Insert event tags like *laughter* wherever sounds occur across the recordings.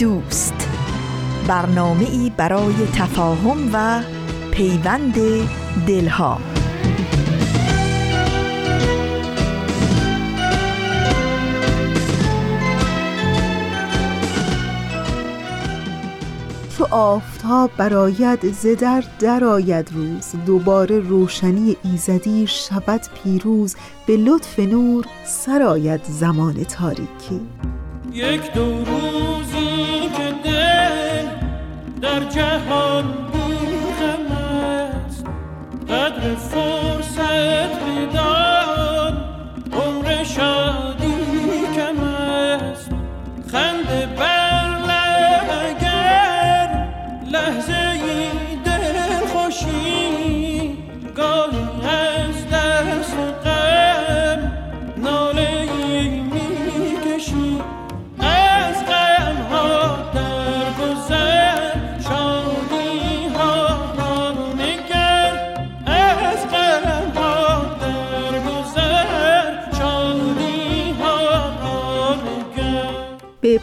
دوست. برنامه ای برای تفاهم و پیوند دلها. چو آفتاب براید زدر درآید روز. دوباره روشنی ایزدی شود پیروز. به لطف نور سرآید زمان تاریکی. یک دو دل در جهان بیغم است. قدر فرصت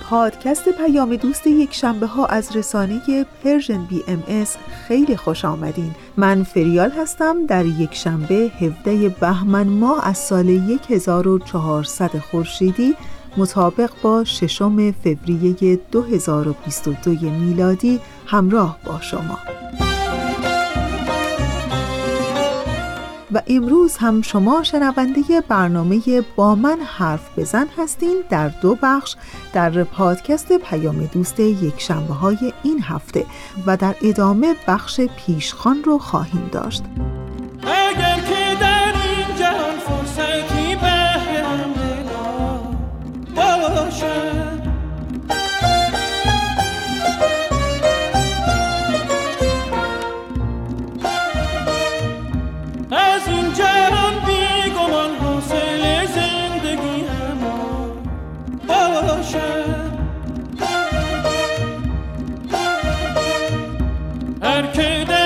پادکست پیام دوست یک شنبه ها از رسانه Persian BMS. خیلی خوش آمدین. من فریال هستم در یک شنبه 17 بهمن ماه از سال 1400 خورشیدی مطابق با ششم فوریه 2022 میلادی. همراه با شما. و امروز هم شما شنونده برنامه با من حرف بزن هستین در دو بخش در پادکست پیام دوست یک شنبه های این هفته و در ادامه بخش پیشخان رو خواهیم داشت. اگر که هر که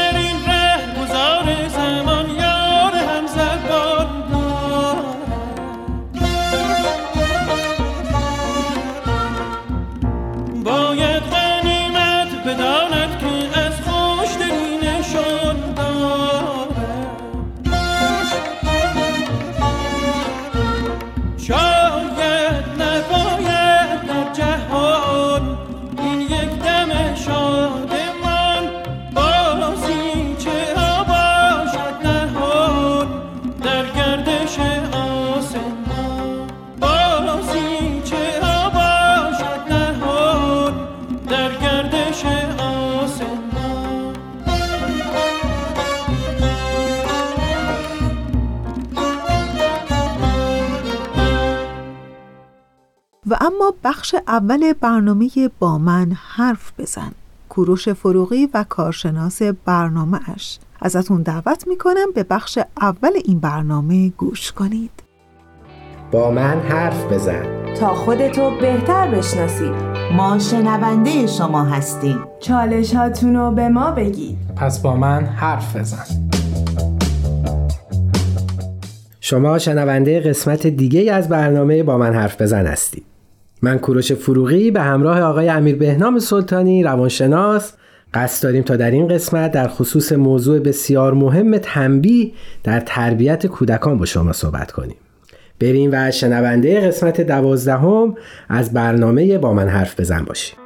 اول برنامه با من حرف بزن. کوروش فروغی و کارشناس برنامه اش ازتون دعوت می‌کنم به بخش اول این برنامه گوش کنید. با من حرف بزن. تا خودتو بهتر بشناسید ما شنونده شما هستیم. چالش هاتونو به ما بگید. پس با من حرف بزن. شما شنونده قسمت دیگه از برنامه با من حرف بزن هستید. من کوروش فروغی به همراه آقای امیر بهنام سلطانی روانشناس قصد داریم تا در این قسمت در خصوص موضوع بسیار مهم تنبیه در تربیت کودکان با شما صحبت کنیم. بریم و شنونده قسمت دوازدهم از برنامه با من حرف بزن باشیم.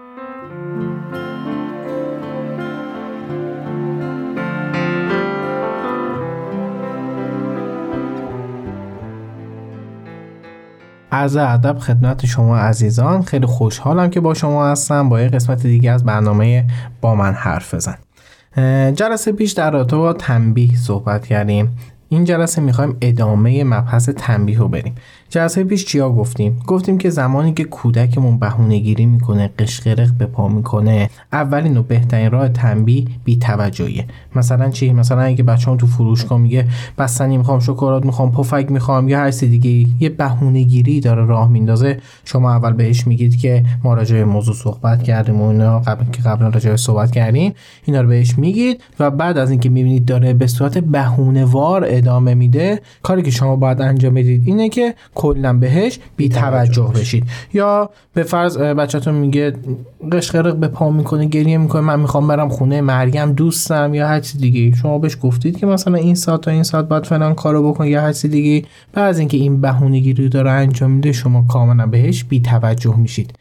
عرض ادب خدمت شما عزیزان. خیلی خوشحالم که با شما هستم. با یه قسمت دیگه از برنامه با من حرف بزن. جلسه پیش در رابطه با تنبیه صحبت کردیم. این جلسه می‌خوایم ادامه مبحث تنبیه رو بریم. جلسه پیش چیا گفتیم؟ گفتیم که زمانی که کودکمون بهونه گیری می‌کنه قشقرق به پا می‌کنه. اولین و بهترین راه تنبیه بی توجهیه مثلا چی؟ مثلا اگه بچه‌مون تو فروشگاه میگه بستنی می‌خوام شکلات می‌خوام پفک می‌خوام یا هر چیز دیگه یه بهونه گیری داره راه میندازه. شما اول بهش میگید که ما راجع به موضوع صحبت کردیم و اینا قبل که قبلا راجع به صحبت کردیم اینا رو بهش میگید و بعد از اینکه می‌بینید داره به صورت بهونه وار ادامه میده کاری که شما باید انجام بدید اینه که کلا بهش بی توجه بشید. یا به فرض بچه‌تون میگه قشقرق به پا می‌کنه گریه می‌کنه من می‌خوام برم خونه مریم دوستم یا هر چیز دیگه. شما بهش گفتید که مثلا این ساعت تا این ساعت باید فلان کارو بکن یا هر چیز دیگه. بعد از اینکه این بهونه گیری داره انجام میده شما کاملا بهش بی توجه میشید.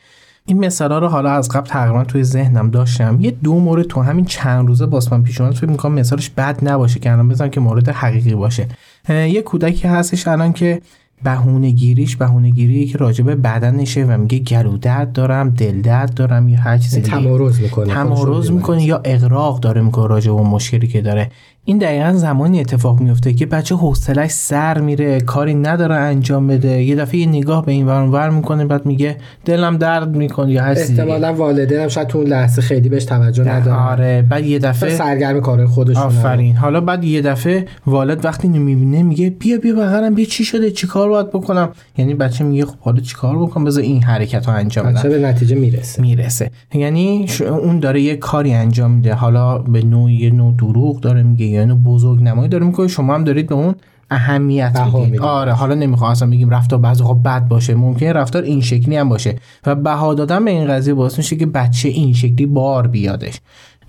این مثالا رو حالا از قبل تقریبا توی ذهنم داشتم. یه دو مورد تو همین چند روزه باز من پیش اومد فکر می‌کنم مثالش بد نباشه که الان بزنم که مورد حقیقی باشه. یه کودکی هستش الان که بهونه گیریش بهونه گیری که راجع به بدنشه و میگه گلو درد دارم دل درد دارم یا هر چیزی تمارض می‌کنه. تمارض می‌کنه یا اغراق داره می‌کنه راجع به مشکلی که داره. این دقیقا زمانی اتفاق میفته که بچه حوصلش سر میره کاری نداره انجام بده. یه دفعه یه نگاه به این ور ور می‌کنه بعد میگه دلم درد می‌کنه یا هر احتمالاً والدینم شاید تو اون لحظه خیلی بهش توجه نداره آره بعد یه دفعه سرگرم کار خودشون آفرین. حالا بعد یه دفعه والد وقتی اینو می‌بینه میگه بیا بیا بغلم بیا چی شده چیکار باید بکنم؟ یعنی بچه میگه خب حالا چیکار بکنم؟ بذار این حرکت رو انجام بدم. به نتیجه می‌رسه. می‌رسه. یعنی اون داره یه کاری انجام میده. حالا به نوع یه نوع دروغ داره میگه یا نوع بزرگ نمایی داره می‌کنه. شما هم دارید به اون اهمیت می‌دید. آره حالا نمی‌خوام اصلا بگیم رفتار بعضی وقت بد باشه. ممکنه رفتار این شکلی هم باشه. و بها دادن به این قضیه باعث میشه که بچه این شکلی بار بیادش.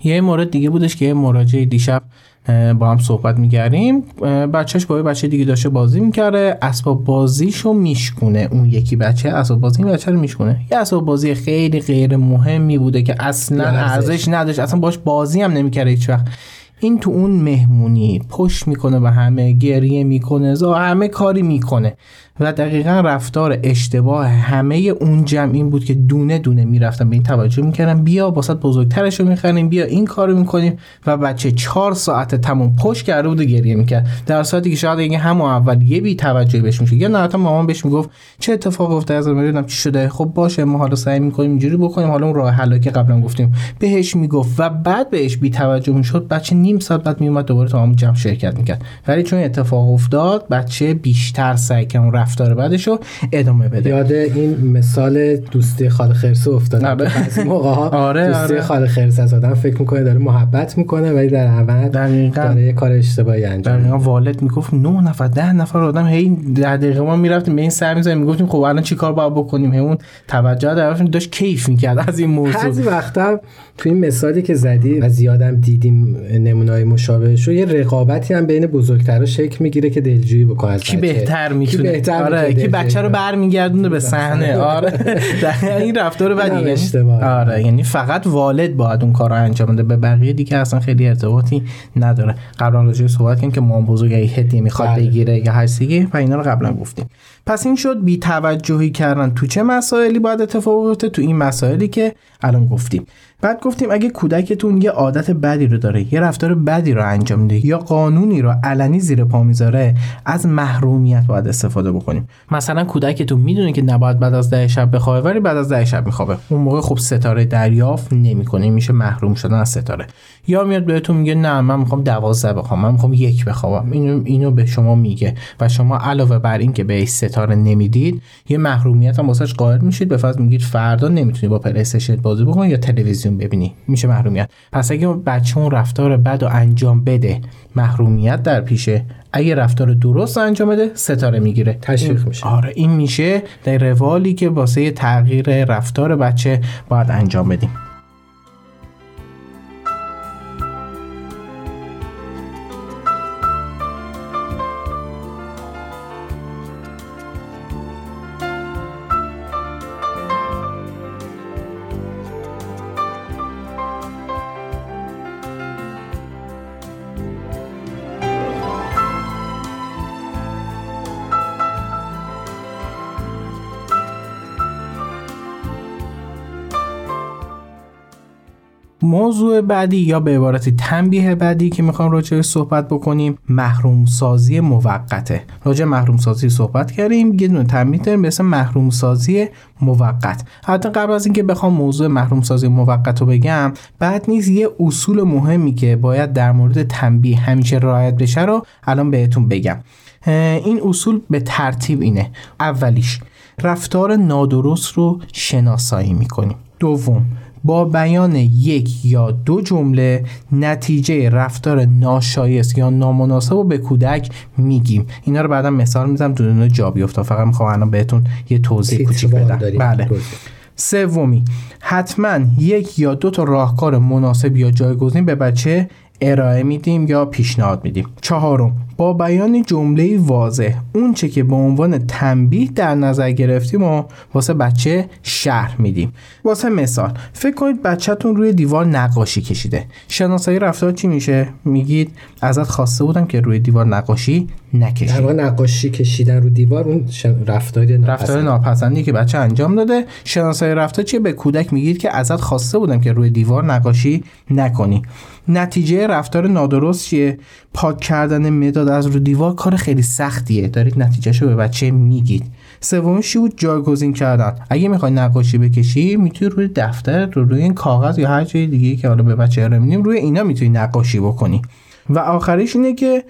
یه مورد دیگه بودش که یه مراجعه دیشب با هم صحبت می‌کردیم. بچهش با یه بچه دیگه داشته بازی می‌کرده. اسباب بازیشو میشکونه. اون یکی بچه اسباب بازی این بچه رو میشکونه. یه اسباب بازی خیلی غیر مهمی بوده که اصلا ارزش. نداشت. اصلا باش بازی هم نمی‌کرده هیچ وقت این تو اون مهمونی پشت می‌کنه و همه گریه می‌کنه زا همه کاری می‌کنه. و دقیقا رفتار اشتباه همه اون جمع این بود که دونه دونه می‌رفتن به این توجه می‌کردن. بیا باسط بزرگترش رو می‌خریم بیا این کارو می‌کنیم. و بچه چهار ساعت تموم پشت کرده بود و گریه می‌کرد. در صورتی که شاید اگه همون اول یه بی توجهی بهش میشه یا نه مامان بهش می‌گفت چه اتفاق افتاد از می‌دونم چی شده. خب باشه ما حالا سعی می‌کنیم اینجوری بکنیم. حالا اون راه حل که قبلا گفتیم بهش می‌گفت و بعد بهش بی توجه می‌شد بچه نیم ساعت بعد میومد دوباره همون جمع شرکت می‌کرد. ولی چون اتفاق افتاد بچه بیشتر سعی کرد رفتار بعدش رو ادامه بده یاد این مثال دوستی خال خرس افتادم آره. بعضی موقع ها *laughs* آره دوستی آره. خال خرس از آدم فکر می‌کنه داره محبت می‌کنه ولی در دقیقاً. داره یه کار اشتباهی انجام دقیقا والد می‌گفت نه نفر ده نفر آدم هی در دقیقه ما می‌رفتیم به این سر می‌زنیم می‌گفتیم خب الان چیکار باید بکنیم هی اون توجه درشون داشت کیف می‌کرد از این بعضی موضوع وقتا تو این مثالی که زدی و زیادم دیدیم نمونای مشابهش رو یه رقابتی هم بین بزرگترا شکل می‌گیره که دلجویی بکنه از کی. بهتر کی می‌تونه بهتر آره دلجویی بچه رو. برمیگردونه به صحنه. آره. *laughs* این رفتار بدی. آره یعنی فقط والد باید اون کار رو انجام بده. به بقیه دیگه اصلا خیلی ارتباطی نداره. قبلا راجع به صحبت کردیم که مام بزرگ هدیه می‌خواد بله. بگیره یا چیزی و اینا رو قبلا گفتیم. پس این شد بی توجهی کردن تو چه مسائلی باید اتفاق بیفته؟ تو این مسائلی که الان گفتیم. بعد گفتیم اگه کودکتون یه عادت بدی رو داره یه رفتار بدی رو انجام میده یا قانونی رو علنی زیر پا می‌ذاره از محرومیت باید استفاده بکنیم. مثلا کودکتون می‌دونه که نباید بعد از ده شب بخوابه ولی بعد از ده شب میخوابه. اون موقع خب ستاره دریافت نمی‌کنه میشه محروم شدن از ستاره. یا میاد بهتون میگه نه من می‌خوام دوازده بخوام من می‌خوام یک بخوابم. اینو اینو به شما میگه. و شما علاوه بر این که به ستاره نمی‌دید یه محرومیت هم واسش قائل میشید. به فرض میگید فردا نمی‌تونی با پلی استیشن بازی بکنی یا تلویزیون ببینی. میشه محرومیت. پس اگه بچه اون رفتار بد و انجام بده محرومیت در پیشه. اگه رفتار درست انجام بده ستاره می‌گیره. تشویق میشه. آره این میشه در روالی که واسه تغییر رفتار بچه باید انجام بدیم. موضوع بعدی یا به عبارتی تنبیه بعدی که می‌خوام راجع صحبت بکنیم محروم سازی موقته. راجع محروم سازی صحبت کردیم یه دونه تنبیه داریم به اسم محروم سازی موقت. حتی قبل از اینکه بخوام موضوع محروم سازی موقت رو بگم بعد نیست یه اصول مهمی که باید در مورد تنبیه همیشه رعایت بشه رو الان بهتون بگم. این اصول به ترتیب اینه. اولیش رفتار نادرست رو شناسایی می‌کنیم. دوم با بیان یک یا دو جمله نتیجه رفتار ناشایست یا نامناسب رو به کودک میگیم. اینا رو بعدا مثال می‌زنم دونه جا بیفته فقط می‌خوام الان بهتون یه توضیح کوچیک بدم. بله. سومی حتما یک یا دو تا راهکار مناسب یا جایگزین به بچه ارائه میدیم یا پیشنهاد میدیم؟ چهارم با بیان جمله واضح اون چه که به عنوان تنبیه در نظر گرفتیم و واسه بچه شهر میدیم. واسه مثال فکر کنید بچهتون روی دیوار نقاشی کشیده. شناسایی رفتار چی میشه؟ میگید ازت خواسته بودم که روی دیوار نقاشی نکشی. در نقاشی کشیدن رو دیوار اون رفتار رفتار ناپسندی که بچه انجام داده. شناسایی رفتار چیه؟ به کودک میگید که ازت خواسته بودم که روی دیوار نقاشی نکنی. نتیجه رفتار نادرست چیه پاک کردن مداد از رو دیوار کار خیلی سختیه. دارید نتیجهش رو به بچه میگید. سومش بود جایگزین کردن. اگه می‌خوای نقاشی بکشی می‌تونی روی دفتر رو روی این کاغذ یا هر جای دیگه که حالا به بچه ارائه روی اینا می‌تونی نقاشی بکنی. و آخریش اینه که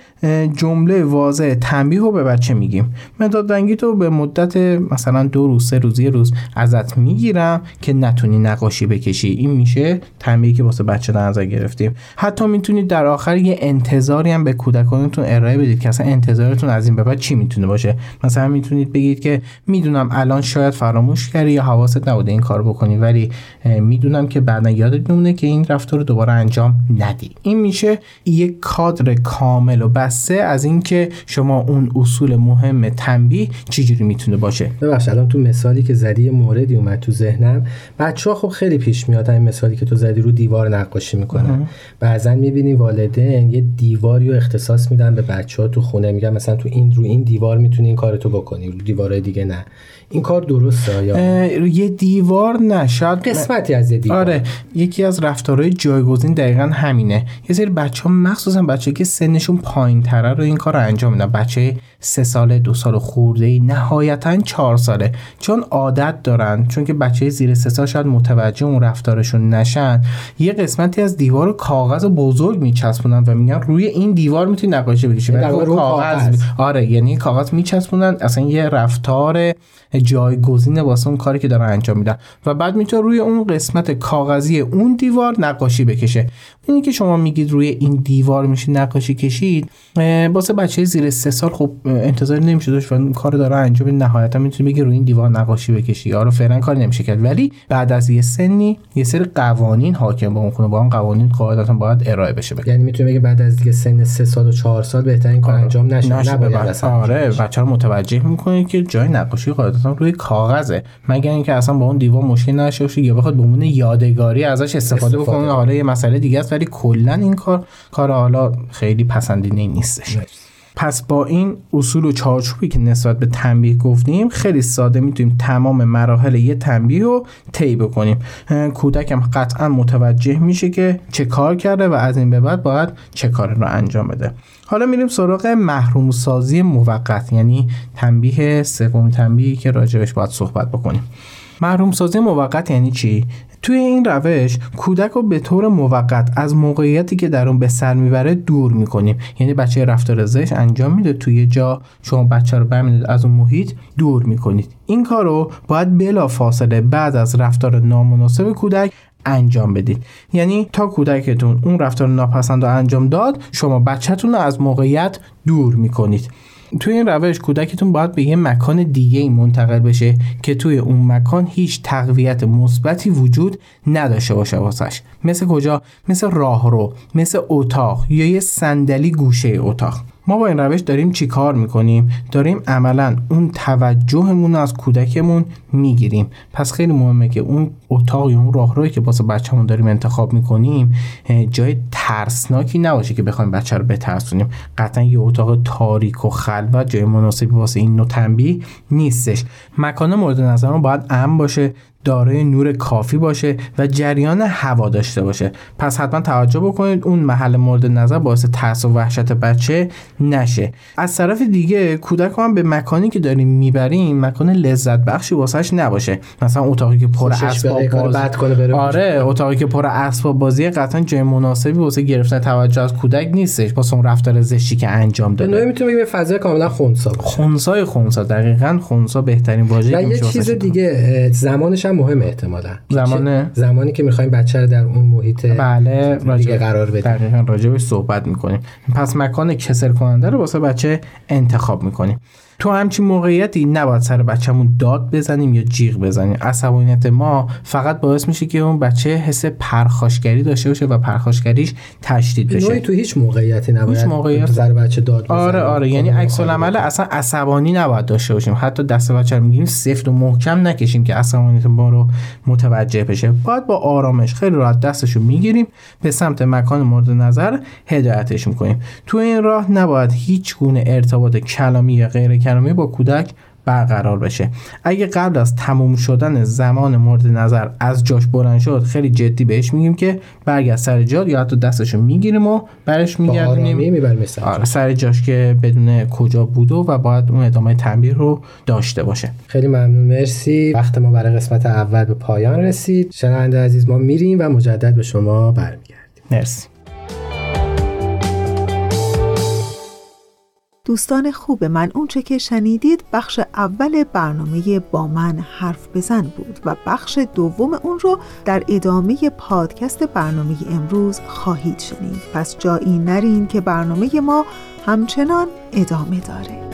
جمله واضح تنبیه رو به بچه میگیم. مداد رنگی تو به مدت مثلا دو روز سه روز یه روز ازت می‌گیرم که نتونی نقاشی بکشی. این میشه تنبیهی که واسه بچه در نظر گرفتیم. حتی می‌تونید در آخر یه انتظاری هم به کودکانتون ارائه بدید که اصلا انتظارتون از این به بعد چی می‌تونه باشه. مثلا می‌تونید بگید که می‌دونم الان شاید فراموش کردی یا حواست نبوده این کار بکنی ولی می‌دونم که بعدا یادت میمونه که این رفتار رو دوباره انجام ندی. این میشه یک کادر کامل و بسته از اینکه شما اون اصول مهم تنبیه چجوری می‌تونه باشه؟ ببخشید الان تو مثالی که زدی موردی اومد تو ذهنم. بچه ها خب خیلی پیش میاد این مثالی که تو زدی رو دیوار نقاشی می‌کنن. بعضا می‌بینی والدین یه دیواری رو اختصاص میدن به بچه ها تو خونه میگن مثلا تو این رو این دیوار می‌تونی این کارتو بکنی رو دیوارهای دیگه نه. این کار درسته یا یه دیوار نه شاید قسمتی از یه دیوار. آره یکی از رفتارهای جایگزین دقیقا همینه. یه سری بچه ها مخصوصا بچه که سنشون پایین تره رو این کار رو انجام میدن. بچه سه ساله دو سال خورده ای نهایتا چهار ساله. چون عادت دارن چون که بچه زیر سه سال شاید متوجه اون رفتارشون نشن یه قسمتی از دیوار کاغذ بزرگ میچسبونن و میگن روی این دیوار می‌تونی نقاشی بکشی. یعنی کاغذ آره یعنی کاغذ میچسبونن اصلا یه رفتار جایگزین واسه اون کاری که دارن انجام میدن. و بعد می‌تونه روی اون قسمت کاغذی اون دیوار نقاشی بکشه. اینی که شما میگید روی این دیوار میشه نقاشی کشید واسه بچه زیر سه سال خب انتظار نمیشه داشت و کار داره انجام نهایتا می‌تونی بگی روی این دیوار نقاشی بکشی. یا رو فعلا کاری نمیشه کرد. ولی بعد از یه سنی یه سری قوانین حاکم به اون خونه با اون قوانین قاعدتا باید ارائه بشه. بگه. یعنی می‌تونه بگه بعد از یه سن سه سال و چهار سال بهترین کار آره. انجام نشه. نباید آره بچه رو متوجه می‌کنه که جای نقاشی قاعدتا روی کاغذه. مگر اینکه اصلا با اون دیوار مشکل نشه باشه یا بخواد به عنوان یادگاری ازش استفاده, استفاده بکنه حالا یه مسئله دیگه است ولی کلا این کار کار حالا خیلی پسندیده نیستش. پس با این اصول و چارچوبی که نسبت به تنبیه گفتیم خیلی ساده می‌تونیم تمام مراحل یه تنبیه رو طی بکنیم. کودکم قطعا متوجه میشه که چه کار کرده و از این به بعد باید چه کار رو انجام بده. حالا میریم سراغ محروم سازی موقت یعنی تنبیه سوم تنبیهی که راجبش باید صحبت بکنیم. محروم سازی موقت یعنی چی؟ توی این روش کودک رو به طور موقت از موقعیتی که در اون به سر می‌بره دور می‌کنیم. یعنی بچه رفتار زش انجام میده توی جا. شما بچه رو برمیدید از اون محیط دور می‌کنید. این کار رو باید بلا فاصله بعد از رفتار نامناسب کودک انجام بدید. یعنی تا کودکتون اون رفتار ناپسند رو انجام داد شما بچهتون رو از موقعیت دور می‌کنید. توی این روش کودکتون باید به یه مکان دیگه منتقل بشه که توی اون مکان هیچ تقویت مثبتی وجود نداشته باشه واسش. مثل کجا؟ مثل راهرو مثل اتاق یا یه صندلی گوشه اتاق. ما با این روش داریم چی کار می‌کنیم؟ داریم عملا اون توجهمون از کودکمون می‌گیریم. پس خیلی مهمه که اون اتاق یا اون راهروی که واسه بچه‌مون داریم انتخاب می‌کنیم جای ترسناکی نباشه که بخوایم بچه رو بترسونیم. قطعا یه اتاق تاریک و خلوت جای مناسبی واسه این نوع تنبیه نیستش. مکان مورد نظر باید امن باشه. دارای نور کافی باشه و جریان هوا داشته باشه. پس حتما توجه بکنید اون محل مورد نظر باعث ترس و وحشت بچه نشه. از طرف دیگه کودک هم به مکانی که داریم می‌بریم مکان لذت بخشی واسش نباشه. مثلا اتاقی که پر اسباب بازی آره اتاقی که پر اسباب بازی قطعا جای مناسبی واسه گرفتن توجه از کودک نیستش. با اون رفتار زشتی که انجام داده. نه می‌تونم بگم فضای کاملا خونسا خونسای خونسا دقیقاً خونسا بهترین واژه یه چیز دیگه زمانش هم مهمه احتمالاً. زمان زمانی که می‌خوایم بچه رو در اون محیط بله دیگه قرار بدیم. دقیقاً راجبش صحبت می‌کنیم. پس مکان کسل کننده رو واسه بچه انتخاب می‌کنیم. تو همچین موقعیتی نباید سر بچهمون داد بزنیم یا جیغ بزنیم. عصبانیت ما فقط باعث میشه که اون بچه حس پرخاشگری داشته باشه و پرخاشگریش تشدید بشه. تو هیچ موقعیتی نباید هیچ موقعیت سر بچه داد بزنیم. آره آره یعنی عکس العمل اصلا عصبانی نباید داشته باشیم. حتی دست بچه رو میگیم سفت و محکم نکشیم که عصبانیت ما رو متوجه بشه. باید با آرامش خیلی راحت دستشو می‌گیریم به سمت مکان مورد نظر هدایتش می‌کنیم. تو این راه نباید هیچ گونه ارتباط کلامی یا غیر کلامی با کودک برقرار بشه. اگه قبل از تموم شدن زمان مورد نظر از جاش بلند شد خیلی جدی بهش میگیم که برگرد سر جا یا حتی دستشو می‌گیریم و برش میگردونیم. آره سر جاش که بدون کجا بوده و باید اون ادامه تنبیه رو داشته باشه. خیلی ممنون مرسی. وقت ما برای قسمت اول به پایان رسید. شنونده عزیز ما میریم و مجدد به شما برمیگردیم. مرسی. دوستان خوب من اونچه که شنیدید بخش اول برنامه با من حرف بزن بود و بخش دوم اون رو در ادامه پادکست برنامه امروز خواهید شنید. پس جایی نرین که برنامه ما همچنان ادامه داره.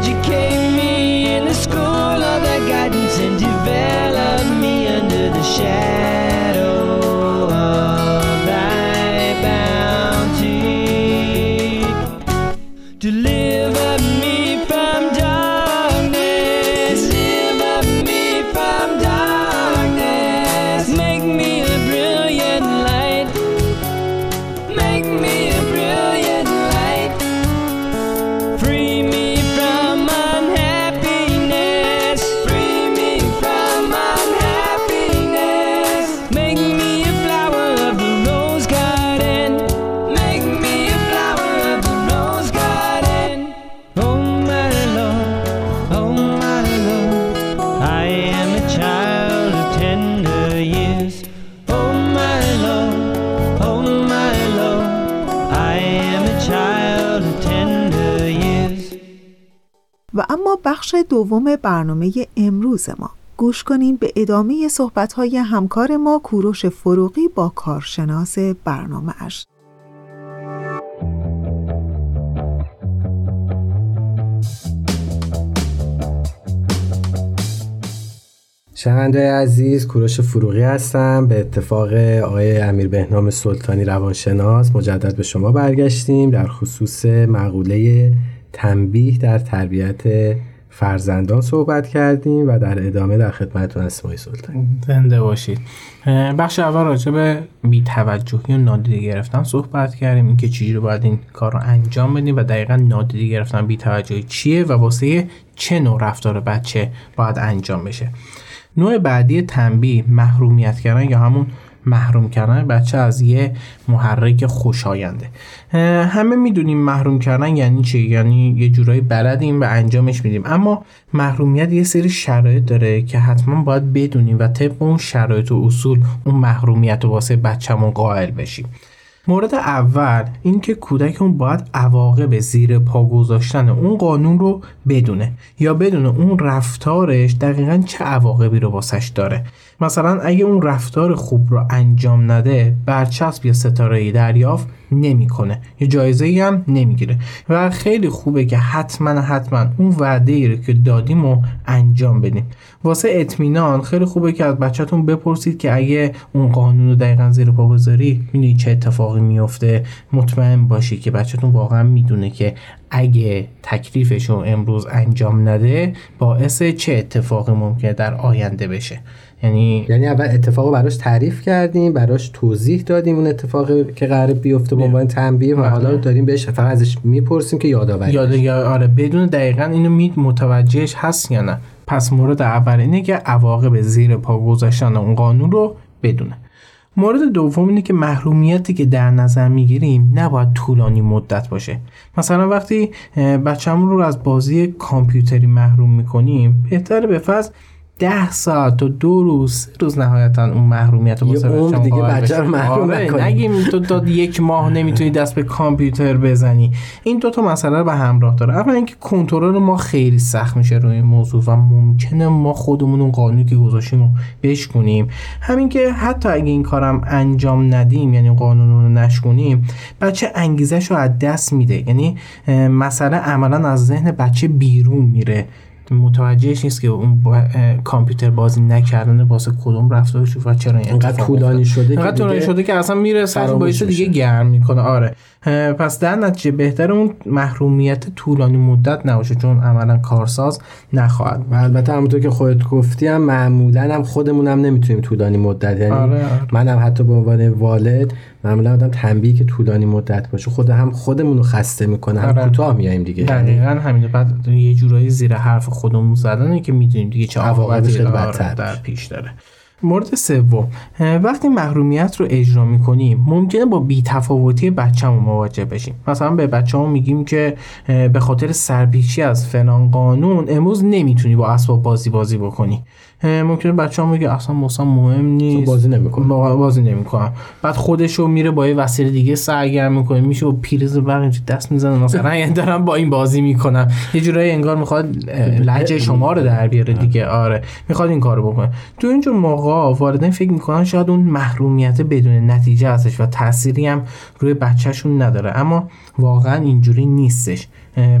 de quem بخش دوم برنامه امروز ما. گوش کنین به ادامه صحبت‌های همکار ما کوروش فروغی با کارشناس برنامه اش. شنونده عزیز کوروش فروغی هستم. به اتفاق آقای امیر بهنام سلطانی روانشناس مجدد به شما برگشتیم. در خصوص مقوله تنبیه در تربیت فرزندان صحبت کردیم و در ادامه در خدمتتون هستیم سلطانی زنده باشید. بخش اول راجع به بی‌توجهی و نادیده گرفتن صحبت کردیم. اینکه چجوری باید این کار رو انجام بدیم و دقیقا نادیده گرفتن بی‌توجهی چیه و واسه چه نوع رفتار بچه باید انجام بشه. نوع بعدی تنبیه محرومیت کردن یا همون محروم کردن بچه از یه محرک خوشاینده. همه می‌دونیم محروم کردن یعنی چی؟ یعنی یه جورایی بلدیم و انجامش میدیم. اما محرومیت یه سری شرایط داره که حتما باید بدونیم و طبق اون شرایط و اصول اون محرومیت رو واسه بچه‌مون قائل بشیم. مورد اول اینکه کودک اون باید عواقب زیر پا گذاشتن اون قانون رو بدونه یا بدونه اون رفتارش دقیقا چه عواقبی رو واسش داره. مثلا اگه اون رفتار خوب رو انجام نده برچسب یا ستاره دریافت نمی‌کنه. یه جایزه هم نمی‌گیره. و خیلی خوبه که حتما حتما اون وعده ای رو که دادیم و انجام بدیم. واسه اطمینان خیلی خوبه که از بچهتون بپرسید که اگه اون قانون رو دقیقا زیر پا بذاری می‌دونی چه اتفاقی میفته مطمئن باشی که بچهتون واقعا می‌دونه که اگه تکلیفش رو امروز انجام نده باعث چه اتفاقی ممکنه در آینده بشه؟ یعنی یعنی اول اتفاق براش تعریف کردیم براش توضیح دادیم اون اتفاقی که قرار بیفته به عنوان تنبیه و حالا بله. داریم بهش فقط ازش می‌پرسیم که یادآوری یاد یا آره بدون دقیقا اینو می متوجهش هست یا نه. پس مورد اول اینه که عواقب زیر پا گذاشتن اون قانون رو بدونه. مورد دوم اینه که محرومیتی که در نظر می‌گیریم نباید طولانی مدت باشه. مثلا وقتی بچه‌مون رو از بازی کامپیوتری محروم می‌کنیم بهتره به فضل ده ساعت و دو روز روز نهایتا اون محرومیت رو عمر دیگه بچه رو محروم آره نگیم تو تا یک ماه نمی‌تونی دست به کامپیوتر بزنی. این دو تا مسئله رو به همراه داره. اما اینکه کنترل ما خیلی سخت میشه روی این موضوع و ممکنه ما خودمون اون قانونی که گذاشتیم رو بشکنیم همین که حتی اگه این کارم انجام ندیم یعنی قانون رو نشکنیم بچه انگیزش رو از دست میده. یعنی مسئله عملا از ذهن بچه بیرون میره. متوجهش نیست که اون با کامپیوتر بازی نکردن واسه کدوم رفتارش و چرا اینقدر طولانی شده اینقدر طولانی شده که اصلا میره سر باعث دیگه گرم می‌کنه. آره. پس در نتیجه بهتر اون محرومیت طولانی مدت نباشه چون عملا کارساز نخواهد. و البته همونطور که خودت گفتی هم معمولا هم خودمون هم نمی‌تونیم طولانی مدت. یعنی آره, آره. منم حتی به عنوان والد معمولا آدم تنبیه که طولانی مدت باشه خود هم خودمون رو خسته می‌کنه هم آره. کوتاه میایم دیگه. دقیقا همین بعد یه جورایی زیر حرف خودمون زدنه که می‌دونیم دیگه چه عواقبی آره در پیش داره. مورد سوم. وقتی محرومیت رو اجرا می‌کنیم ممکنه با بیتفاوتی بچه‌مون مواجه بشیم. مثلا به بچه‌مون میگیم که به خاطر سرپیچی از فلان قانون امروز نمی‌تونی با اسباب بازی بازی بکنی. ممکنه بچه هم بگه اصلا مثلا مهم نیست. بازی نمی‌کنه. بازی نمی‌کنم بعد خودشو میره با یه وسیله دیگه سرگرم می‌کنه. میشه با پیرز برق دست می‌زنه. مثلا *laughs* دارم با این بازی می‌کنم یه جورایی انگار می‌خواد لجه شما رو در بیاره دیگه. آره. می‌خواد این کارو بکنه. تو اینجور موقع والدین فکر می‌کنن شاید اون محرومیت بدون نتیجه ازش و تأثیری هم روی بچهشون نداره. اما واقعا اینجوری نیستش.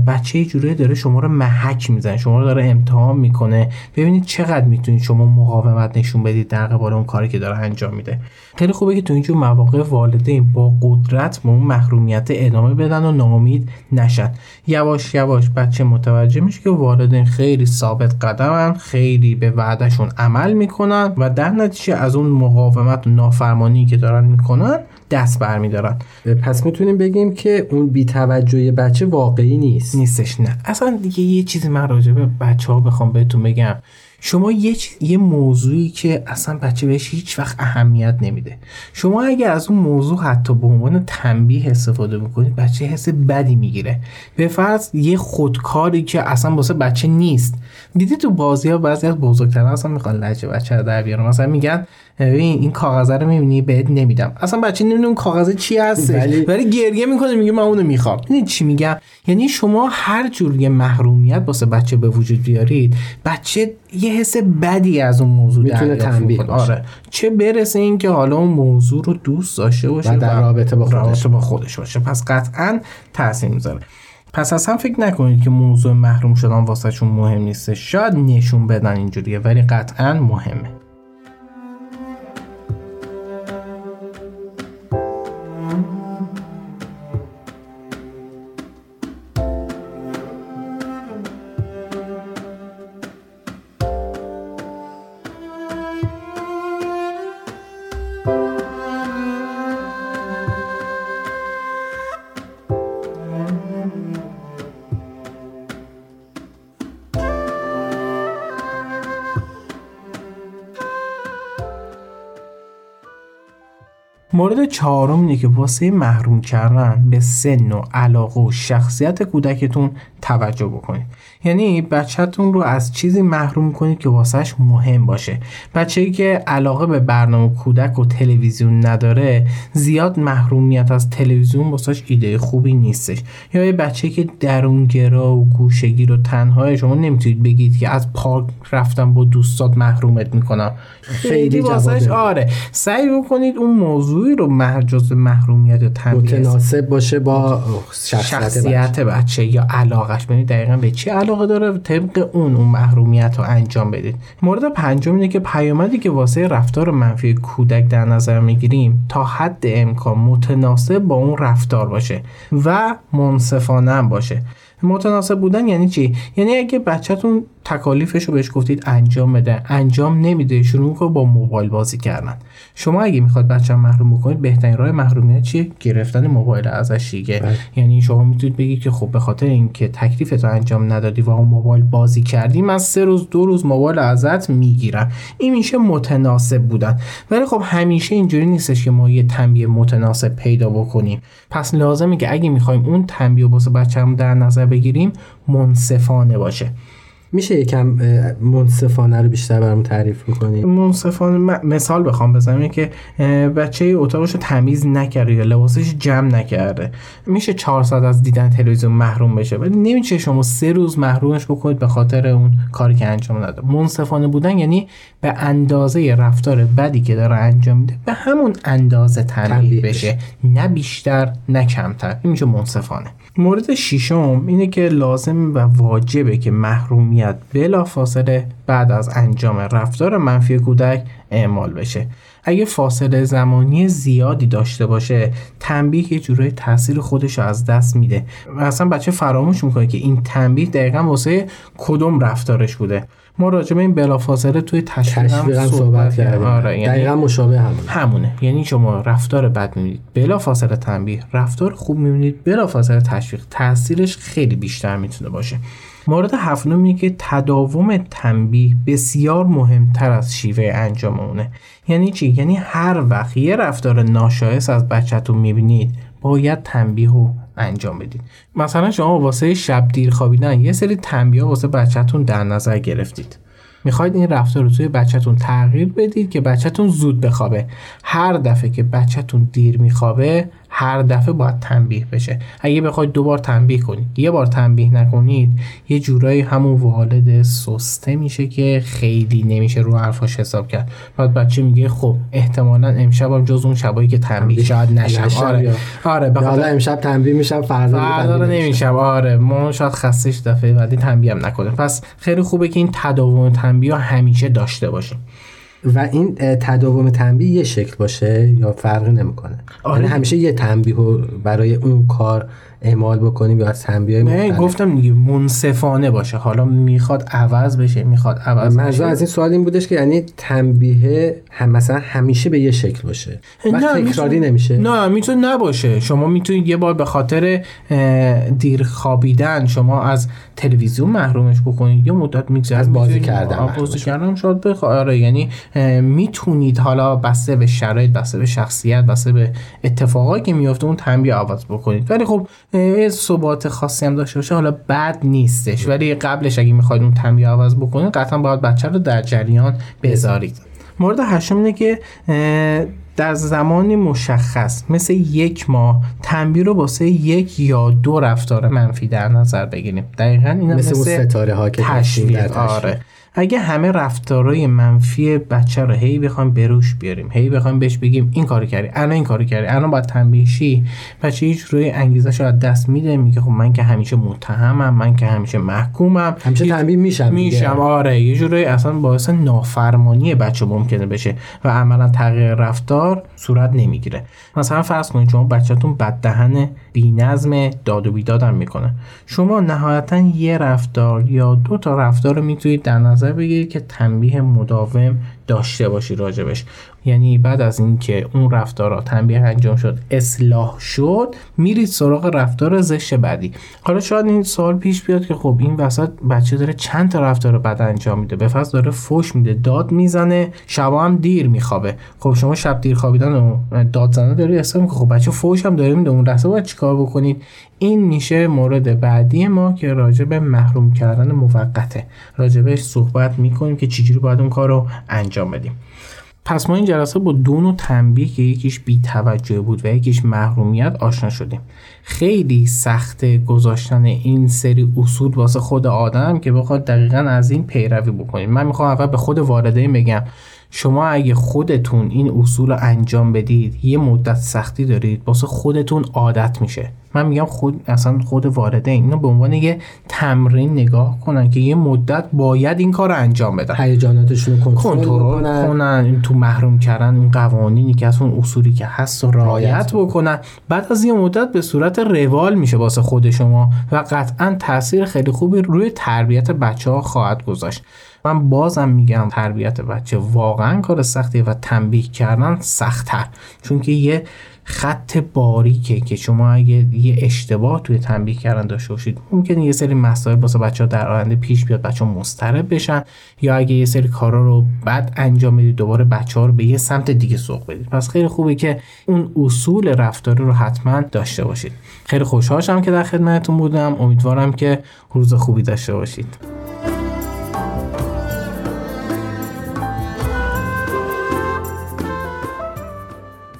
بچه جوری داره شما رو محک می‌زنه شما رو داره امتحان می‌کنه. ببینید چقدر می‌تونید شما مقاومت نشون بدید در قبال اون کاری که داره انجام میده. خیلی خوبه که تو اینجور مواقع والدین با قدرت به اون محرومیت ادامه بدن و ناامید نشن. یواش یواش بچه متوجه میشه که والدین خیلی ثابت قدمن خیلی به وعدهشون عمل می‌کنن و در نتیجه از اون مقاومت و نافرمانی که دارن می‌کنن دست برمیدارن. پس می‌تونیم بگیم که اون بیتوجهی بچه واقعی نیست. نیستش نه. اصلا دیگه یه چیزی من راجع به بچه ها بخوام بهتون بگم. شما یه, یه موضوعی که اصلا بچه بهش هیچ وقت اهمیت نمیده. شما اگه از اون موضوع حتی به عنوان تنبیه استفاده می‌کنید بچه حس بدی می‌گیره. به فرض یه خودکاری که اصلا واسه بچه نیست. دیدی تو بازی ها بعضی از بزرگتر اصلا می‌خوان لجه بچه رو در بیارن. مثلا میگن ببین این کاغذ رو می‌بینی بهت نمیدم. اصلا بچه نمی‌دونه اون کاغذ چی هست ولی گریه می‌کنه میگه من اونو می‌خوام. این چی میگم؟ یعنی شما هر جور یه محرومیت واسه بچه به وجود بیارید بچه یه حس بدی از اون موضوع می‌تونه تنبیه آره. چه برسه این که حالا اون موضوع رو دوست داشته باشه و در رابطه با خودش. رابطه با خودش باشه. پس قطعا تاثیر می‌ذاره. پس اصلا فکر نکنید که موضوع محروم شدن واسهشون مهم نیسته شاید نشون بدن اینجوریه ولی قطعا مهمه. چهارم اینه که واسه محروم کردن به سن و علاقه و شخصیت کودکتون توجه بکنید. یعنی بچهتون رو از چیزی محروم کنید که واسهش مهم باشه. بچه‌ای که علاقه به برنامه کودک و تلویزیون نداره زیاد محرومیت از تلویزیون واسهش ایده خوبی نیستش. یا یه بچه که درونگرا و گوشگیر و تنهای شما نمی‌تونید بگید که از پارک رفتن با دوستات محرومت می‌کنم. خیلی واسهش آره. سعی بکنید اون موضوعی رو محجوز محرومیت و متناسب باشه با شخصیت, شخصیت بچه. یا علاقش ببینید دقیقا به چی علاقه داره طبق اون اون محرومیت رو انجام بدید. مورد پنجم اینه که پیامدی که واسه رفتار منفی کودک در نظر می‌گیریم تا حد امکان متناسب با اون رفتار باشه و منصفانه باشه. متناسب بودن یعنی چی؟ یعنی اگه بچهتون تکالیفش رو بهش گفتید انجام بده. انجام نمیده. شروع کنه با موبایل بازی کردن. شما اگه می‌خواد بچه محروم بکنید بهترین راه محرومیت چیه؟ گرفتن موبایل ازش دیگه. بله. یعنی شما می‌تونید بگید که خب به خاطر اینکه تکلیفت رو انجام ندادی و اون موبایل بازی کردی من سه روز دو روز موبایل ازت می‌گیرم. این میشه متناسب بودن. ولی خب همیشه اینجوری نیستش که ما یه تنبیه متناسب پیدا بکنیم. پس لازمه که اگه می‌خوایم اون تنبیه واسه بچه‌مون در نظر بگیریم منصفانه باشه. میشه یکم منصفانه رو بیشتر برام تعریف کنیم منصفانه مثال بخوام بزنم که بچه اتاقش رو تمیز نکرده یا لباسش جمع نکرده. میشه 400 از دیدن تلویزیون محروم بشه ولی نمیشه شما سه روز محرومش بکنید به خاطر اون کاری که انجام نده منصفانه بودن یعنی به اندازه رفتار بدی که داره انجام میده به همون اندازه تنبیه بشه. نه بیشتر نه کمتر. این میشه منصفانه. مورد ششم اینه که لازم و واجبه که محرومیت بلا فاصله بعد از انجام رفتار منفی کودک اعمال بشه. اگه فاصله زمانی زیادی داشته باشه تنبیه یه جورای تاثیر خودش رو از دست میده. و اصلا بچه فراموش می‌کنه که این تنبیه دقیقا واسه کدوم رفتارش بوده. ما راجع به این بلافاصله توی تشویق هم صحبت کردیم. آره یعنی دقیقا مشابه همونه. همونه. یعنی شما رفتار بد می‌بینید. بلافاصله تنبیه. رفتار خوب می‌بینید. بلافاصله تشویق. تاثیرش خیلی بیشتر می‌تونه باشه. مورد هفتم اینه که تداوم تنبیه بسیار مهمتر از شیوه انجام اونه. یعنی چی؟ یعنی هر وقت یه رفتار ناشایست از بچهتون می‌بینید باید تنبیه و انجام بدید. مثلا شما واسه شب دیر خوابیدن یه سری تنبیه واسه بچهتون در نظر گرفتید. می‌خواید این رفتار رو توی بچهتون تغییر بدید که بچهتون زود بخوابه. هر دفعه که بچهتون دیر میخوابه هر دفعه باید تنبیه بشه. اگه بخواید دو بار تنبیه کنید یه بار تنبیه نکنید یه جورایی همون والد سسته میشه که خیلی نمیشه رو حرفاش حساب کرد. بعد بچه میگه خب احتمالا امشب هم جز اون شبایی که تنبیه شاید نشم. آره. آره حالا امشب تنبیه میشم فردا فردا نمیشم. آره ما شاید خستش دفعه بعدی تنبیه هم نکنه پس خیلی خوبه که این تداوم تنبیه همیشه داشته باشیم. و این تداوم تنبیه یه شکل باشه یا فرقی نمی‌کنه آره. یعنی همیشه یه تنبیه برای اون کار اعمال بکنیم یا از تنبیه های گفتم دیگه منصفانه باشه. حالا می‌خواد عوض بشه می‌خواد عوض بشه. از این سوال این بودش که یعنی تنبیه هم مثلا همیشه به یه شکل باشه. و تکراری نمیشه. نه می‌تونه نباشه. شما می‌تونید یه بار به خاطر دیر خوابیدن شما از تلویزیون محرومش بکنید. یه مدت میگذره از بازی کردن بازی کردن شاید آره یعنی می‌تونید حالا بسته به شرایط بسته به شخصیت بسته به اتفاقایی که میفته اون تنبیه عوض بکنید. ولی خب ثبات خاصی هم داشته باشه حالا بد نیستش. ولی قبلش اگه می‌خواید اون تنبیه عوض بکنید قطعا باید بچه رو در جریان بذارید. مورد هشتم اینه که در زمانی مشخص مثل یک ماه تنبیه رو واسه یک یا دو رفتار منفی در نظر بگیریم. دقیقا این مثل, مثل ستاره ها که تشویق. آره. اگه همه رفتارهای منفی بچه رو هی بخوایم بروش بیاریم هی بخوایم بهش بگیم این کارو کردی الان این کارو کردی الان باید تنبیه شی بچه هیچ روی انگیزش از دست میده میگه خب من که همیشه متهمم من که همیشه محکومم. همیشه تنبیه میشم میشم آره یه جوری اصلا باعث نافرمانی بچه ممکنه بشه و عملا تغییر رفتار صورت نمی‌گیره. مثلا فرض کنید شما بچهتون بد دهن بی‌نظم داد و بیدادم می‌کنه. شما نهایتا یه رفتار یا دو تا رفتار رو می‌تونید در نظر بگیرید که تنبیه مداوم داشته باشی راجبش. یعنی بعد از اینکه اون رفتارا تنبیه انجام شد اصلاح شد میرید سراغ رفتار زشت بعدی. حالا شاید این سوال پیش بیاد که خب این وسط بچه داره چند تا رفتار بد انجام میده؟ به فرض داره فوش میده داد می‌زنه شبا هم دیر میخوابه. خب شما شب دیر خوابیدن و داد زنه داری حساب که خب بچه فوش هم داره میده. اون لحظه باید چیکار بکنید این میشه مورد بعدی ما که راجع به محروم کردن موقته. راجبش صحبت می‌کنیم که چجوری باید اون کار رو انجام بدیم. پس ما این جلسه با دو نوع تنبیه که یکیش بیتوجه بود و یکیش محرومیت آشنا شدیم. خیلی سخت گذاشتن این سری اصول واسه خود آدم که بخواد دقیقا از این پیروی بکنیم. من می‌خوام اول به خود وارده بگم. شما اگه خودتون این اصول رو انجام بدید یه مدت سختی دارید واسه خودتون عادت میشه. من میگم خود اصلا خود وارده اینو به عنوان یه تمرین نگاه کنن که یه مدت باید این کار رو انجام بدن. هیجاناتشون رو کنترل کنن تو محروم کردن اون قوانینی که از اون اصولی که هست و رعایت بکنن. بعد از یه مدت به صورت روال میشه واسه خود شما و قطعا تاثیر خیلی خوبی روی تربیت بچه ها خواهد گذاشت. من بازم میگم تربیت بچه واقعا کار سختیه و تنبیه کردن سختتر. چون که یه خط باریکه که شما اگه یه اشتباه توی تنبیه کردن داشته باشید ممکنه یه سری مسائل واسه بچه ها در آینده پیش بیاد بچه ها مضطرب بشن. یا اگه یه سری کارا رو بد انجام بدید دوباره بچه ها رو به یه سمت دیگه سوق بدید. پس خیلی خوبه که اون اصول رفتاری رو حتما داشته باشید. خیلی خوشحالم که در خدمتتون بودم. امیدوارم که روز خوبی داشته باشید.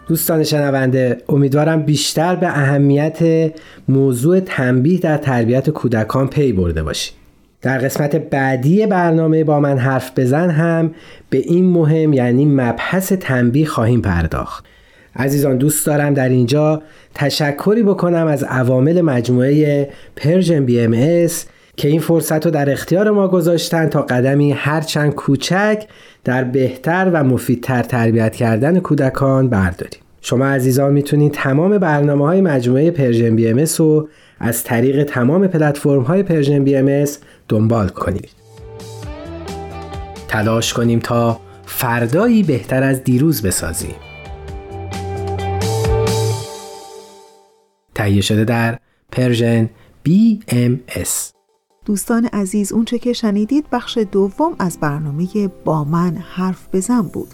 دوستان شنونده امیدوارم بیشتر به اهمیت موضوع تنبیه در تربیت کودکان پی برده باشید در قسمت بعدی برنامه با من حرف بزن هم به این مهم یعنی مبحث تنبیه خواهیم پرداخت. عزیزان دوست دارم در اینجا تشکری بکنم از عوامل مجموعه Persian BMS که این فرصت رو در اختیار ما گذاشتن تا قدمی هرچند کوچک در بهتر و مفیدتر تربیت کردن کودکان برداریم. شما عزیزان می‌تونید تمام برنامه های مجموعه Persian BMS رو از طریق تمام پلتفرم های Persian BMS دنبال کنید. تلاش کنیم تا فردایی بهتر از دیروز بسازیم. تهیه شده در Persian BMS دوستان عزیز اونچه که شنیدید بخش دوم از برنامه با من حرف بزن بود.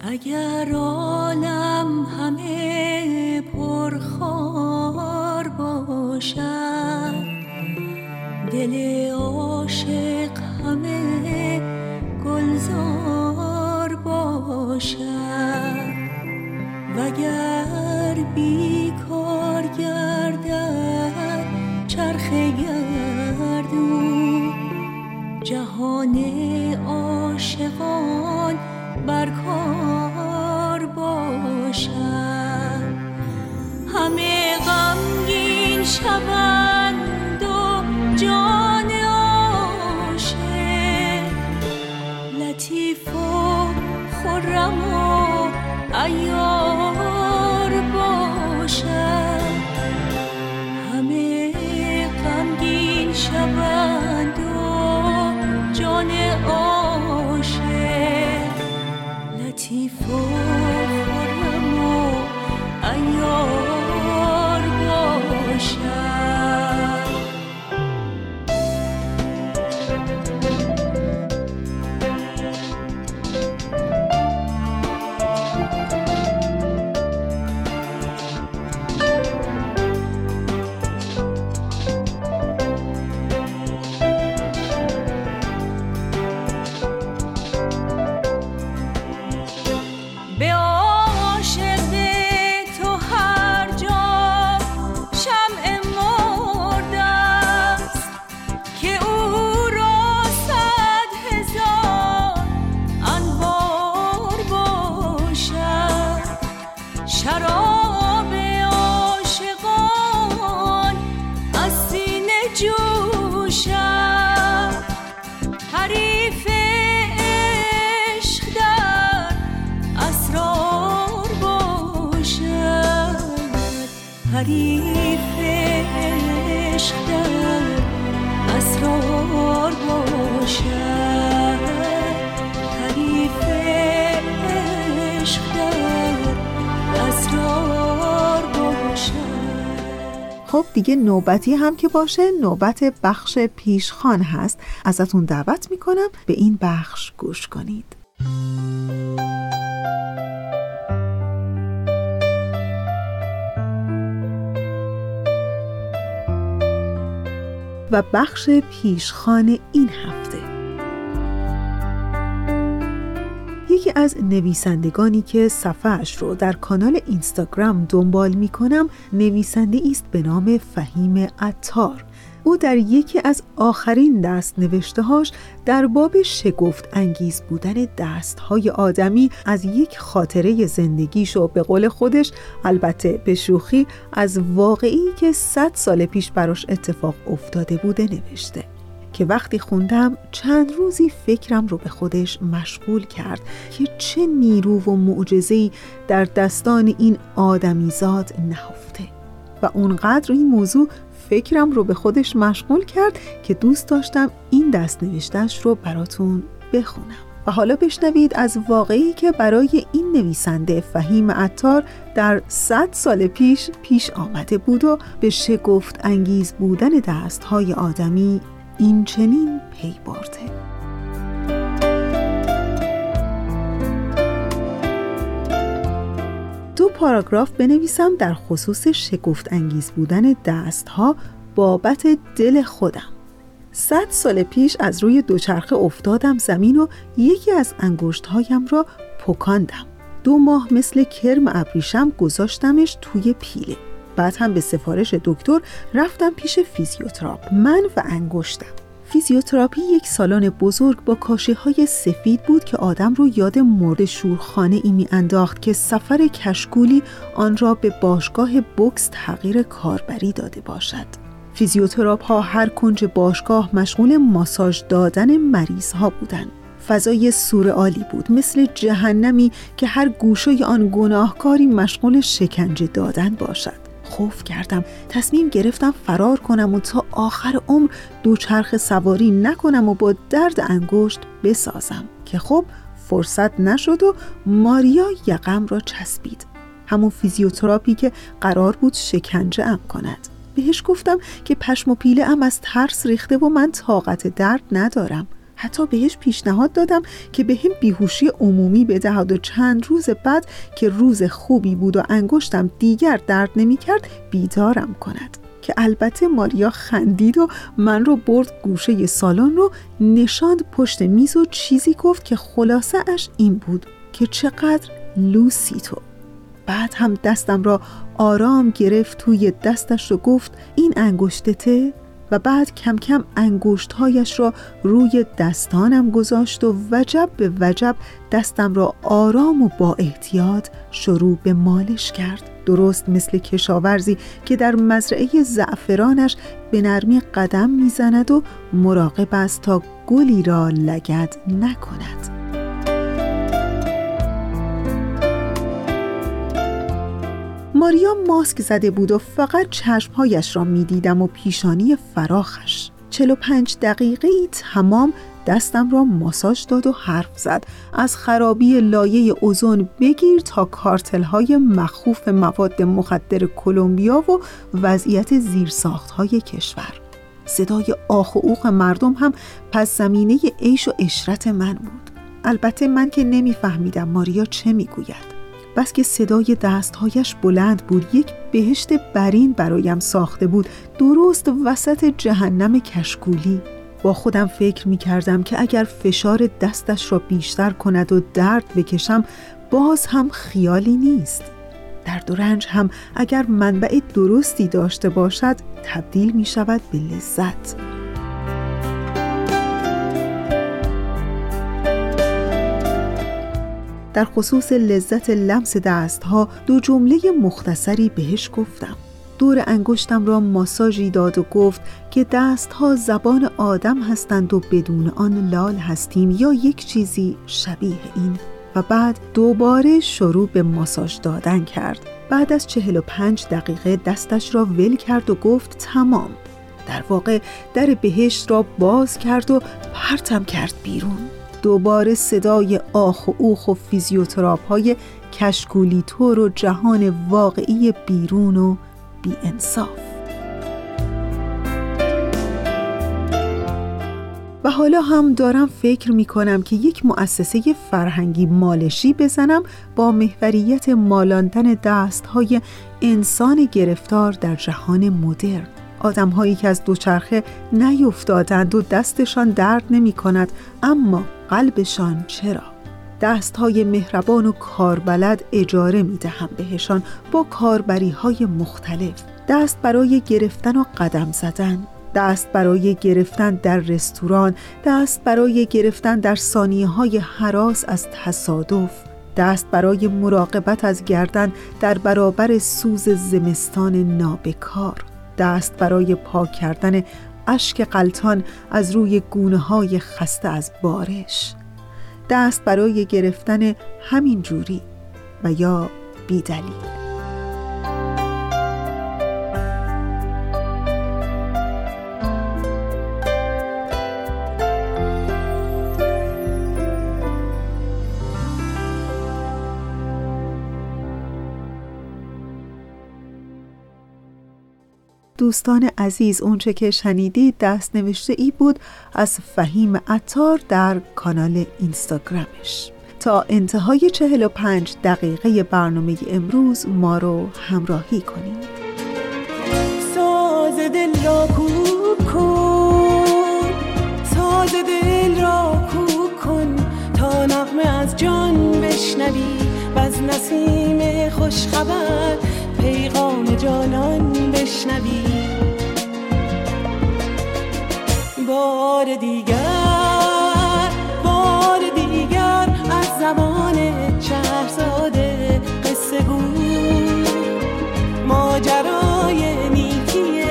اگر عالم همه پرخار باشد دل عاشق همه گلزار باشد. وگر بیکار گردد چرخه جهان عاشقان برکار باشد همه غمگین شوند و جان عاشق. لطیف و خرم و ایار باشد همه غمگین شوند. دیگه نوبتی هم که باشه نوبت بخش پیشخان هست. ازتون دعوت می‌کنم به این بخش گوش کنید. و بخش پیشخان این هفته. یکی از نویسندگانی که صفحش رو در کانال اینستاگرام دنبال می کنم نویسنده است به نام فهیم عطار. او در یکی از آخرین دست نوشتهاش در باب شگفت انگیز بودن دستهای آدمی از یک خاطره زندگیش و به قول خودش البته به شوخی از واقعی که صد سال پیش براش اتفاق افتاده بوده نوشته. که وقتی خوندم چند روزی فکرم رو به خودش مشغول کرد که چه نیرو و معجزه‌ای در دستان این آدمیزاد نهفته. و اونقدر این موضوع فکرم رو به خودش مشغول کرد که دوست داشتم این دست نوشتش رو براتون بخونم. و حالا بشنوید از واقعی که برای این نویسنده فهیم عطار در صد سال پیش پیش آمده بود و به شگفت انگیز بودن دستهای آدمی این چنین پی برده دو پاراگراف بنویسم در خصوص شگفت انگیز بودن دستها بابت دل خودم. صد سال پیش از روی دوچرخه افتادم زمین و یکی از انگشتهایم را پکاندم. دو ماه مثل کرم ابریشم گذاشتمش توی پیله. بعد هم به سفارش دکتر رفتم پیش فیزیوتراپ من و انگشتم فیزیوتراپی یک سالن بزرگ با کاشی های سفید بود که آدم رو یاد مرده شورخانه ای می انداخت که سفر کشکولی آن را به باشگاه بوکس تغییر کاربری داده باشد. فیزیوتراپ ها هر کنج باشگاه مشغول ماساژ دادن مریض ها بودند. فضای سورئالی بود مثل جهنمی که هر گوشه آن گناهکاری مشغول شکنجه دادن باشد. خوف کردم. تصمیم گرفتم فرار کنم و تا آخر عمر دوچرخ سواری نکنم و با درد انگشت بسازم. که خب فرصت نشد و ماریا یقم را چسبید. همون فیزیوتراپی که قرار بود شکنجه ام کند. بهش گفتم که پشم و پیله ام از ترس ریخته و من طاقت درد ندارم. حتی بهش پیشنهاد دادم که به هم بیهوشی عمومی بدهد و چند روز بعد که روز خوبی بود و انگشتم دیگر درد نمی کرد بیدارم کند. که البته ماریا خندید و من رو برد گوشه سالن رو نشاند پشت میز و چیزی گفت که خلاصه اش این بود که چقدر لوسی تو. بعد هم دستم را آرام گرفت توی دستش رو گفت این انگشتته؟ و بعد کم کم انگشتهایش را روی دستانم گذاشت و وجب به وجب دستم را آرام و با احتیاط شروع به مالش کرد. درست مثل کشاورزی که در مزرعه زعفرانش به نرمی قدم می‌زند و مراقب است تا گلی را لگد نکند. ماریا ماسک زده بود و فقط چشمهایش را می‌دیدم و پیشانی فراخش. 45 دقیقه ای تمام دستم را ماساژ داد و حرف زد. از خرابی لایه اوزون بگیر تا کارتل های مخوف مواد مخدر کلمبیا و وضعیت زیرساخت های کشور. صدای آخ و اوق مردم هم پس زمینه عیش و اشرت من بود. البته من که نمیفهمیدم ماریا چه می‌گوید. بس که صدای دستهایش بلند بود یک بهشت برین برایم ساخته بود درست وسط جهنم کشکولی. با خودم فکر می کردم که اگر فشار دستش را بیشتر کند و درد بکشم باز هم خیالی نیست. درد و رنج هم اگر منبع درستی داشته باشد تبدیل می شود به لذت. در خصوص لذت لمس دستها دو جمله مختصری بهش گفتم. دور انگشتم را ماساژی داد و گفت که دستها زبان آدم هستند و بدون آن لال هستیم یا یک چیزی شبیه این. و بعد دوباره شروع به ماساژ دادن کرد. بعد از 45 دقیقه دستش را ول کرد و گفت تمام. در واقع در بهشت را باز کرد و پرتم کرد بیرون. دوباره صدای آخ و اوخ و فیزیوتراپ های کشکولیتور و جهان واقعی بیرون و بی انصاف. و حالا هم دارم فکر می کنم که یک مؤسسه فرهنگی مالشی بزنم با محوریت مالاندن دست های انسان گرفتار در جهان مدرن. آدم هایی که از دوچرخه نیفتادند و دستشان درد نمی کند اما قلبشان چرا؟ دست های مهربان و کاربلد اجاره می دهم بهشان با کاربری های مختلف دست برای گرفتن و قدم زدن دست برای گرفتن در رستوران دست برای گرفتن در ثانیه های حراس از تصادف دست برای مراقبت از گردن در برابر سوز زمستان نابکار دست برای پاک کردن اشک قلتان از روی گونه های خسته از بارش. دست برای گرفتن همین جوری و یا بیدلیل. دوستان عزیز اونچه که شنیدید دست نوشته ای بود از فهیم عطار در کانال اینستاگرامش. تا انتهای 45 دقیقه برنامه امروز ما رو همراهی کنید. ساز دل را کوک کن ساز دل را کوک کن تا نغمه از جان بشنوی و از نسیم خوشخبر پیغام جانان بشنوی. بار دیگر بار دیگر از زمان چهرزاده قصه گو. ماجرای نیکی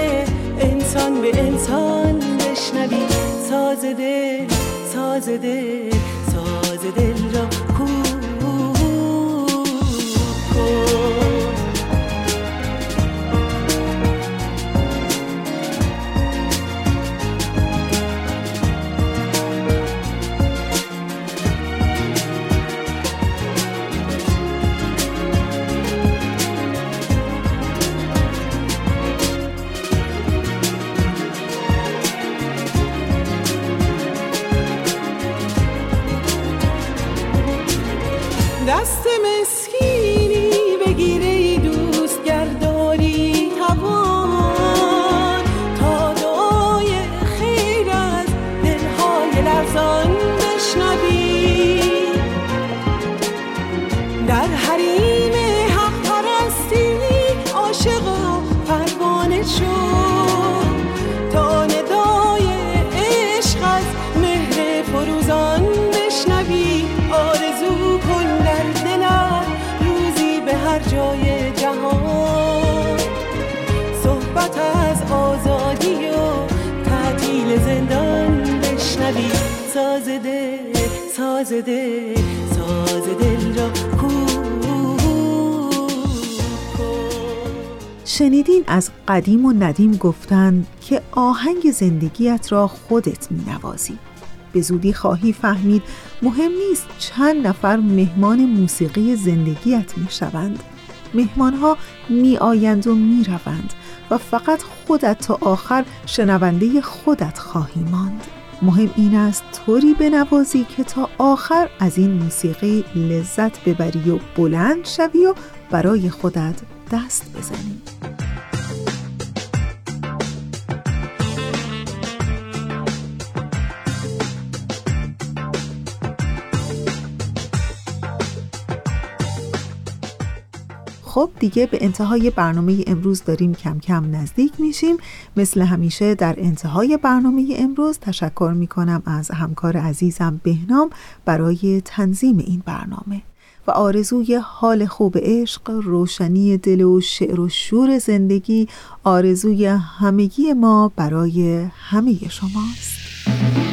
انسان به انسان بشنوی. ساز دل ساز دل. قدیم و ندیم گفتند که آهنگ زندگیت را خودت می نوازی. به زودی خواهی فهمید مهم نیست چند نفر مهمان موسیقی زندگیت می شوند. مهمان ها می آیند و می روند و فقط خودت تا آخر شنونده خودت خواهی ماند. مهم این است طوری بنوازی که تا آخر از این موسیقی لذت ببری و بلند شوی و برای خودت دست بزنی خب دیگه به انتهای برنامه امروز داریم کم کم نزدیک میشیم. مثل همیشه در انتهای برنامه امروز تشکر می‌کنم از همکار عزیزم بهنام برای تنظیم این برنامه. و آرزوی حال خوب عشق روشنی دل و شعر و شور زندگی آرزوی همگی ما برای همه شماست.